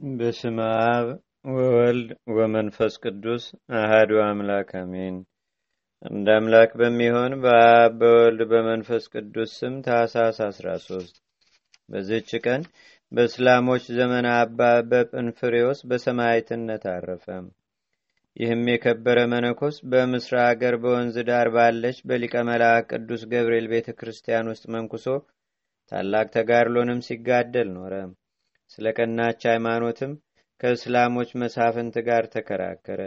በስመ አብ ወወልድ ወመንፈስ ቅዱስ አህዱ አምላክ አሜን። እንደ አምላክ በሚሆን በአብ በወልድ በመንፈስ ቅዱስ ስም ታኅሳስ 13 በዚች ቀን በእስላሞች ዘመን አባ በጵንፍሬዎስ በሰማዕትነት አረፈ። ይህም የከበረ መነኮስ በምስራ አገር በወንዝ ዳር ባለች በሊቀ መልአክ ቅዱስ ገብርኤል ቤተ ክርስቲያን ውስጥ መንኩሶ ታላቅ ተጋድሎንም ሲጋደል ኖረ። ስለ ቀናች ሃይማኖትም ከእስላሞች መሳፍንት ጋር ተከራከረ።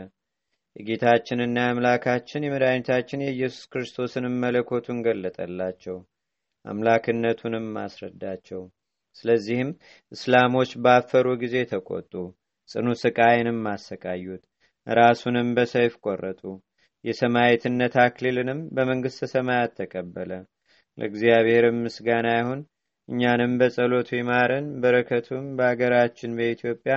የጌታችንና የአምላካችን የመድኃኒታችን የኢየሱስ ክርስቶስንም መለኮቱን ገለጠላቸው፣ አምላክነቱንም አስረዳቸው። ስለዚህም እስላሞች ባፈሩ ጊዜ ተቆጡ፣ ጽኑ ስቃይንም አሰቃዩት። ራሱንም በሰይፍ ቆረጡ። የሰማዕትነት አክሊልንም በመንግሥተ ሰማያት ተቀበለ። ለእግዚአብሔርም ምስጋና ይሁን። እኛንም በጸሎቱ ይማረን፣ በረከቱም በአገራችን በኢትዮጵያ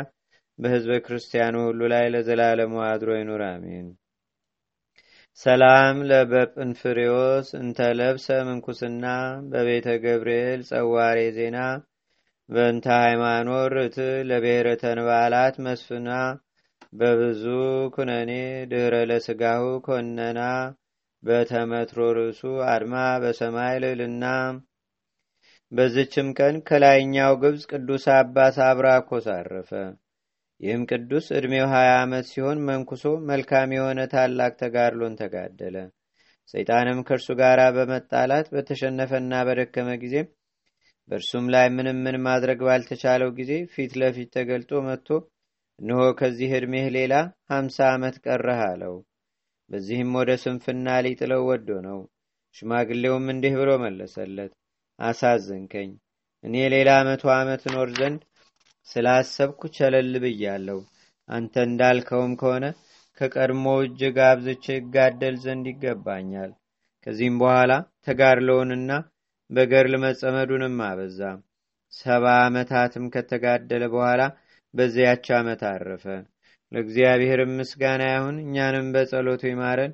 በሕዝበ ክርስቲያኑ ሁሉ ላይ ለዘላለሙ አድሮ ይኑር፣ አሜን። ሰላም ለበጵንፍሬዎስ እንተለብሰ ምንኩስና በቤተ ገብርኤል ጸዋሬ ዜና በእንተ ሃይማኖት ርት ለብሔረ ተንባላት መስፍና በብዙ ኩነኔ ድኅረ ለስጋሁ ኮነና በተመትሮ ርዕሱ አድማ በሰማይ ልዕልና። በዝችም ቀን ከላይኛው ግብፅ ቅዱስ አባት አብራኮስ አረፈ። ይህም ቅዱስ ዕድሜው ሀያ ዓመት ሲሆን መንኩሶ መልካም የሆነ ታላቅ ተጋድሎን ተጋደለ። ሰይጣንም ከእርሱ ጋር በመጣላት በተሸነፈና በደከመ ጊዜ በእርሱም ላይ ምንም ምን ማድረግ ባልተቻለው ጊዜ ፊት ለፊት ተገልጦ መጥቶ እነሆ ከዚህ ዕድሜህ ሌላ ሀምሳ ዓመት ቀረህ አለው። በዚህም ወደ ስንፍና ሊጥለው ወዶ ነው። ሽማግሌውም እንዲህ ብሎ መለሰለት፣ አሳዘንከኝ። እኔ ሌላ መቶ ዓመት እኖር ዘንድ ስላሰብኩ ቸለል ብያለሁ። አንተ እንዳልከውም ከሆነ ከቀድሞ እጅግ አብዝቼ እጋደል ዘንድ ይገባኛል። ከዚህም በኋላ ተጋድለውንና በገርል መጸመዱንም አበዛ። ሰባ ዓመታትም ከተጋደለ በኋላ በዚያች ዓመት አረፈ። ለእግዚአብሔርም ምስጋና ይሁን። እኛንም በጸሎቱ ይማረን፣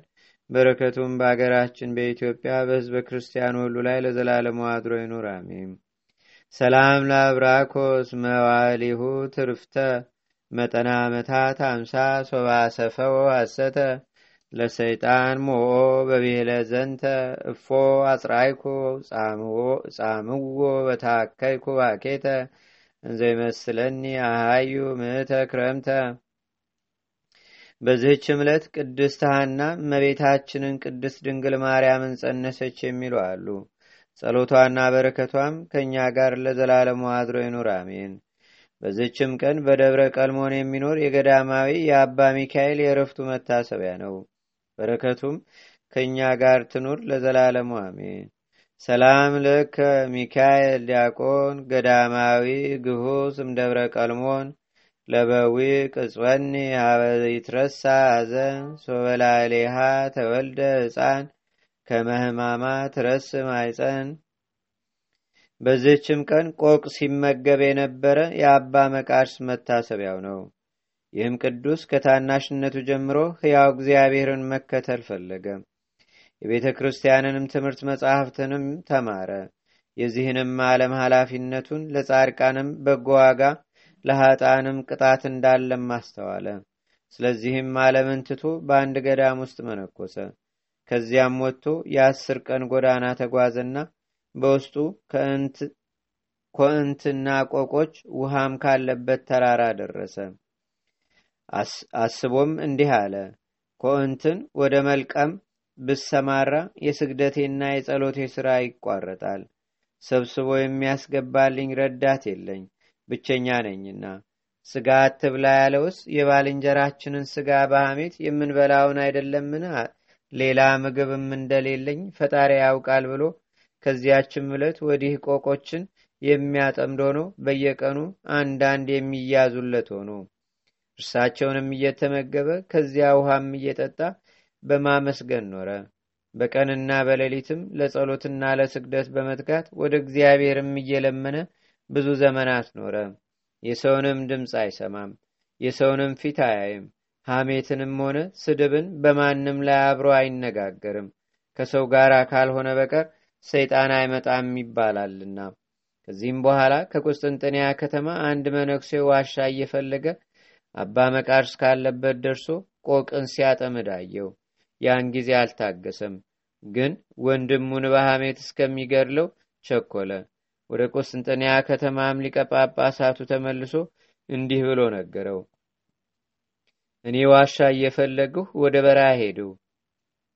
በረከቱም በአገራችን በኢትዮጵያ በሕዝበ ክርስቲያኑ ሁሉ ላይ ለዘላለሙ አድሮ ይኑር፣ አሜን። ሰላም ለአብራኮስ መዋሊሁ ትርፍተ መጠና ዓመታት አምሳ ሶባ ሰፈው አሰተ ለሰይጣን ሞኦ በብሔለ ዘንተ እፎ አጽራይኩ ጻምዎ በታከይኩ ባኬተ እንዘይመስለኒ አሃዩ ምእተ ክረምተ። በዚህች ዕለት ቅድስት ሐና እመቤታችንን ቅድስት ድንግል ማርያምን ጸነሰች የሚሉ አሉ። ጸሎቷና በረከቷም ከእኛ ጋር ለዘላለሙ አድሮ ይኑር፣ አሜን። በዚህችም ቀን በደብረ ቀልሞን የሚኖር የገዳማዊ የአባ ሚካኤል የእረፍቱ መታሰቢያ ነው። በረከቱም ከእኛ ጋር ትኑር ለዘላለሙ አሜን። ሰላም ለከ ሚካኤል ዲያቆን ገዳማዊ ግሁስ እምደብረ ቀልሞን ለበዊ ቅጽወኒ ሀበ ይትረሳ ሐዘን ሶበላሌሃ ተወልደ ሕፃን ከመህማማ ትረስ ማይፀን። በዚህችም ቀን ቆቅ ሲመገብ የነበረ የአባ መቃርስ መታሰቢያው ነው። ይህም ቅዱስ ከታናሽነቱ ጀምሮ ሕያው እግዚአብሔርን መከተል ፈለገ። የቤተ ክርስቲያንንም ትምህርት መጻሕፍትንም ተማረ። የዚህንም ዓለም ኃላፊነቱን ለጻድቃንም በጎ ዋጋ ለኃጣንም ቅጣት እንዳለም አስተዋለ። ስለዚህም ዓለምን ትቶ በአንድ ገዳም ውስጥ መነኮሰ። ከዚያም ወጥቶ የአስር ቀን ጎዳና ተጓዘና በውስጡ ኮእንትና ቆቆች ውሃም ካለበት ተራራ ደረሰ። አስቦም እንዲህ አለ፣ ኮእንትን ወደ መልቀም ብሰማራ የስግደቴና የጸሎቴ ሥራ ይቋረጣል። ሰብስቦ የሚያስገባልኝ ረዳት የለኝ፣ ብቸኛ ነኝና። ስጋ አትብላ ያለውስ የባልንጀራችንን ስጋ በሐሜት የምንበላውን አይደለምን? ሌላ ምግብም እንደሌለኝ ፈጣሪ ያውቃል ብሎ ከዚያችም ዕለት ወዲህ ቆቆችን የሚያጠምድ ሆኖ በየቀኑ አንዳንድ የሚያዙለት ሆኖ እርሳቸውንም እየተመገበ ከዚያ ውሃም እየጠጣ በማመስገን ኖረ። በቀንና በሌሊትም ለጸሎትና ለስግደት በመትጋት ወደ እግዚአብሔርም እየለመነ ብዙ ዘመናት ኖረ። የሰውንም ድምፅ አይሰማም፣ የሰውንም ፊት አያይም። ሐሜትንም ሆነ ስድብን በማንም ላይ አብሮ አይነጋገርም። ከሰው ጋር ካልሆነ በቀር ሰይጣን አይመጣም ይባላልና። ከዚህም በኋላ ከቁስጥንጥንያ ከተማ አንድ መነኩሴ ዋሻ እየፈለገ አባ መቃርስ ካለበት ደርሶ ቆቅን ሲያጠምድ አየው። ያን ጊዜ አልታገሰም፣ ግን ወንድሙን በሐሜት እስከሚገድለው ቸኮለ። ወደ ቁስጥንጥንያ ከተማም ሊቀ ጳጳሳቱ ተመልሶ እንዲህ ብሎ ነገረው። እኔ ዋሻ እየፈለግሁ ወደ በረሃ ሄድሁ።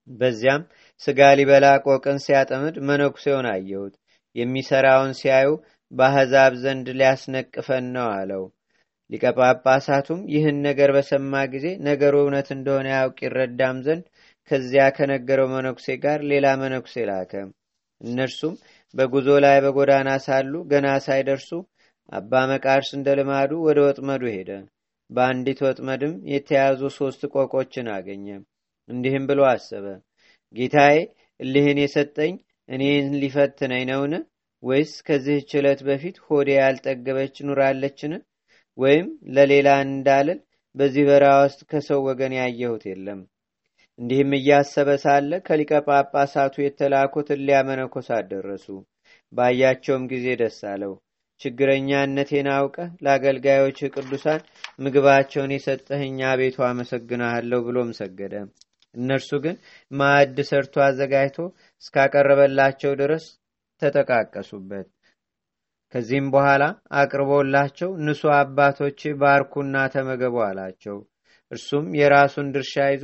በዚያም ስጋ ሊበላ ቆቅን ሲያጠምድ መነኩሴውን አየሁት። የሚሰራውን ሲያዩ በአሕዛብ ዘንድ ሊያስነቅፈን ነው አለው። ሊቀ ጳጳሳቱም ይህን ነገር በሰማ ጊዜ ነገሩ እውነት እንደሆነ ያውቅ ይረዳም ዘንድ ከዚያ ከነገረው መነኩሴ ጋር ሌላ መነኩሴ ላከ። እነርሱም በጉዞ ላይ በጎዳና ሳሉ ገና ሳይደርሱ አባ መቃርስ እንደ ልማዱ ወደ ወጥመዱ ሄደ። በአንዲት ወጥመድም የተያዙ ሶስት ቆቆችን አገኘ። እንዲህም ብሎ አሰበ፣ ጌታዬ እልህን የሰጠኝ እኔን ሊፈትነኝ ነውን? ወይስ ከዚህች ዕለት በፊት ሆዴ ያልጠገበች ኑራለችን? ወይም ለሌላ እንዳልል በዚህ በረሃ ውስጥ ከሰው ወገን ያየሁት የለም። እንዲህም እያሰበ ሳለ ከሊቀ ጳጳሳቱ የተላኩት እሊያ መነኮሳት ደረሱ። ባያቸውም ጊዜ ደስ አለው። ችግረኛነቴን አውቀህ ለአገልጋዮች ቅዱሳን ምግባቸውን የሰጠህኛ ቤቱ አመሰግናሃለሁ ብሎም ሰገደ። እነርሱ ግን ማዕድ ሰርቶ አዘጋጅቶ እስካቀረበላቸው ድረስ ተጠቃቀሱበት። ከዚህም በኋላ አቅርቦላቸው ንሱ አባቶች ባርኩና ተመገቡ አላቸው። እርሱም የራሱን ድርሻ ይዞ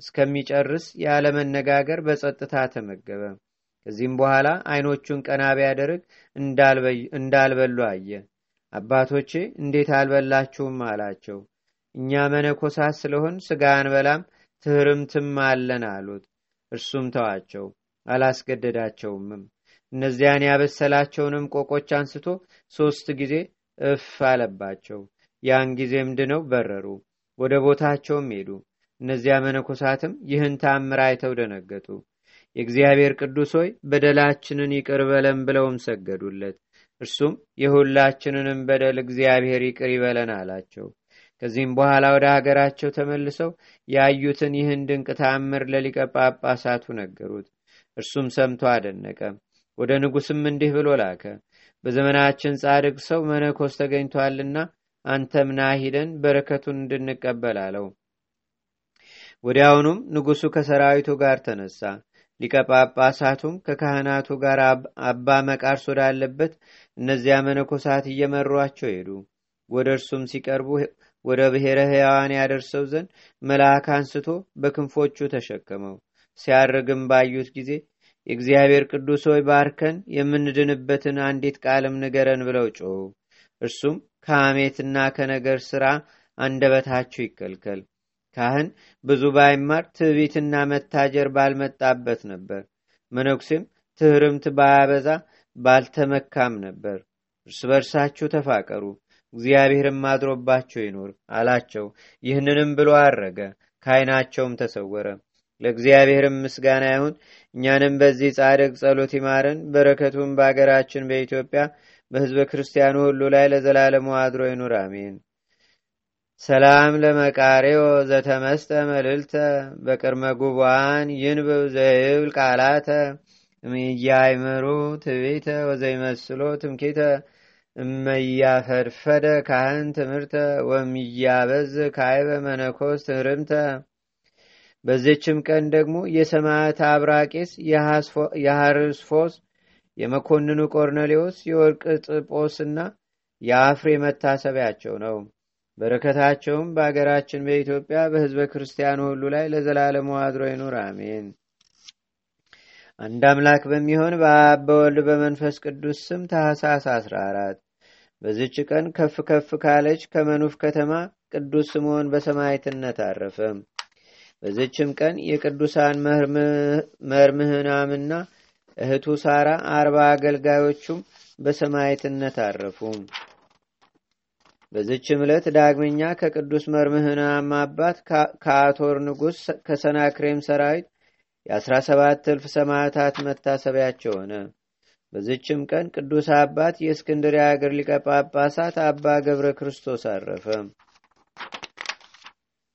እስከሚጨርስ ያለመነጋገር በጸጥታ ተመገበ። ከዚህም በኋላ አይኖቹን ቀና ቢያደርግ እንዳልበሉ አየ። አባቶቼ እንዴት አልበላችሁም አላቸው። እኛ መነኮሳት ስለሆን ስጋ አንበላም ትህርምትም አለን አሉት። እርሱም ተዋቸው፣ አላስገደዳቸውምም። እነዚያን ያበሰላቸውንም ቆቆች አንስቶ ሦስት ጊዜ እፍ አለባቸው። ያን ጊዜም ድነው በረሩ፣ ወደ ቦታቸውም ሄዱ። እነዚያ መነኮሳትም ይህን ታምር አይተው ደነገጡ። የእግዚአብሔር ቅዱስ ሆይ በደላችንን ይቅር በለን ብለውም ሰገዱለት። እርሱም የሁላችንንም በደል እግዚአብሔር ይቅር ይበለን አላቸው። ከዚህም በኋላ ወደ ሀገራቸው ተመልሰው ያዩትን ይህን ድንቅ ታምር ለሊቀ ጳጳሳቱ ነገሩት። እርሱም ሰምቶ አደነቀ። ወደ ንጉስም እንዲህ ብሎ ላከ። በዘመናችን ጻድቅ ሰው መነኮስ ተገኝቷልና አንተም ና በረከቱን እንድንቀበል አለው። ወዲያውኑም ንጉሱ ከሰራዊቱ ጋር ተነሳ። ሊቀ ጳጳሳቱም ከካህናቱ ጋር አባ መቃርስ ወዳለበት እነዚያ መነኮሳት እየመሯቸው ሄዱ። ወደ እርሱም ሲቀርቡ ወደ ብሔረ ሕያዋን ያደርሰው ዘንድ መልአክ አንስቶ በክንፎቹ ተሸከመው። ሲያርግም ባዩት ጊዜ የእግዚአብሔር ቅዱስ ሆይ ባርከን የምንድንበትን አንዲት ቃልም ንገረን ብለው ጮኹ። እርሱም ከሐሜትና ከነገር ሥራ አንደበታችሁ ይከልከል። ካህን ብዙ ባይማር ትዕቢትና መታጀር ባልመጣበት ነበር። መነኩሴም ትህርምት ባያበዛ ባልተመካም ነበር። እርስ በርሳችሁ ተፋቀሩ፣ እግዚአብሔርም አድሮባቸው ይኖር አላቸው። ይህንንም ብሎ አረገ፣ ከዓይናቸውም ተሰወረ። ለእግዚአብሔርም ምስጋና ይሁን። እኛንም በዚህ ጻድቅ ጸሎት ይማረን፣ በረከቱም በአገራችን በኢትዮጵያ በሕዝበ ክርስቲያኑ ሁሉ ላይ ለዘላለሙ አድሮ ይኑር፣ አሜን። ሰላም ለመቃሬዎ ዘተመስጠ መልልተ በቅድመ ጉባን ይንብብ ዘይብል ቃላተ እምያይምሩ ትቤተ ወዘይመስሎ ትምኬተ እመያፈድፈደ ካህን ትምህርተ ወሚያበዝ ካይበ መነኮስ ትህርምተ። በዚችም ቀን ደግሞ የሰማዕት አብራቄስ የሐርስፎስ የመኮንኑ ቆርኔሌዎስ የወርቅ ጥጶስና የአፍሬ መታሰቢያቸው ነው። በረከታቸውም በአገራችን በኢትዮጵያ በሕዝበ ክርስቲያኑ ሁሉ ላይ ለዘላለሙ አድሮ ይኑር፣ አሜን። አንድ አምላክ በሚሆን በአብ በወልድ በመንፈስ ቅዱስ ስም ታኅሳስ 14 በዚች ቀን ከፍ ከፍ ካለች ከመኑፍ ከተማ ቅዱስ ስምዖን በሰማዕትነት አረፈ። በዚችም ቀን የቅዱሳን መርምህናምና እህቱ ሳራ አርባ አገልጋዮቹም በሰማዕትነት አረፉ። በዚችም ዕለት ዳግመኛ ከቅዱስ መርምህናም አባት ከአቶር ንጉሥ ከሰናክሬም ሰራዊት የአስራ ሰባት እልፍ ሰማዕታት መታሰቢያቸው ሆነ። በዚችም ቀን ቅዱስ አባት የእስክንድርያ አገር ሊቀ ጳጳሳት አባ ገብረ ክርስቶስ አረፈ።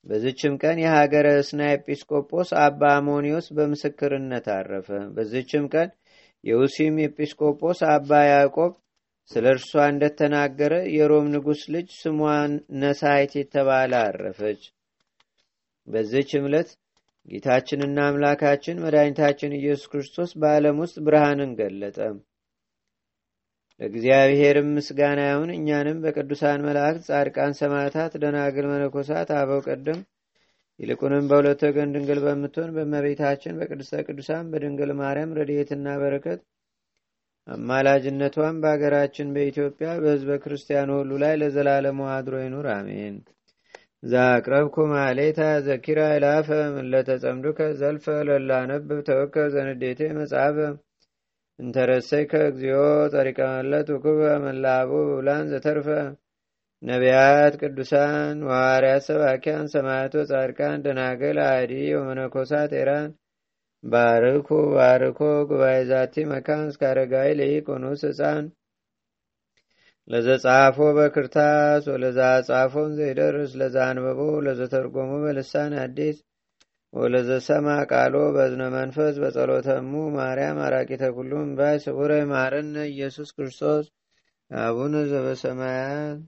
በዚችም ቀን የሀገረ እስና ኤጲስቆጶስ አባ አሞኒዮስ በምስክርነት አረፈ። በዚችም ቀን የኡሲም ኤጲስቆጶስ አባ ያዕቆብ ስለ እርሷ እንደተናገረ የሮም ንጉሥ ልጅ ስሟ ነሳይት የተባለ አረፈች። በዚች ዕለት ጌታችንና አምላካችን መድኃኒታችን ኢየሱስ ክርስቶስ በዓለም ውስጥ ብርሃንን ገለጠ። ለእግዚአብሔርም ምስጋና ይሁን። እኛንም በቅዱሳን መላእክት፣ ጻድቃን፣ ሰማዕታት፣ ደናግል፣ መነኮሳት፣ አበው ቀደም ይልቁንም በሁለት ወገን ድንግል በምትሆን በእመቤታችን በቅድስተ ቅዱሳን በድንግል ማርያም ረድኤትና በረከት አማላጅነቷን በአገራችን በኢትዮጵያ በሕዝበ ክርስቲያኑ ሁሉ ላይ ለዘላለሙ አድሮ ይኑር፣ አሜን። ዛቅረብኩ ማሌታ ዘኪራ ይላፈ ምለተጸምዱከ ዘልፈ ለላነብብ ተወከ ዘንዴቴ መጽሐፈ እንተረሰይከ እግዚኦ ጸሪቀ መለት ውክበ መላቡ ብላን ዘተርፈ ነቢያት፣ ቅዱሳን፣ ዋርያት፣ ሰባኪያን፣ ሰማያቶ፣ ጻድቃን፣ ደናገል፣ አዲ ወመነኮሳት ኤራን ባርኩ ባርኮ ጉባኤ ዛቲ መካን እስከ አረጋዊ ለይቆኑስ ህፃን ለዘጻፎ በክርታስ ወለዛ ጻፎን ዘይደርስ ለዛ አንበቦ ለዘተርጎሙ በልሳን አዲስ ወለዘሰማ ቃሎ በዝነ መንፈስ በጸሎተሙ ማርያም አራቂተ ኩሉም ባይ ስቡረ ማረነ ኢየሱስ ክርስቶስ አቡነ ዘበሰማያት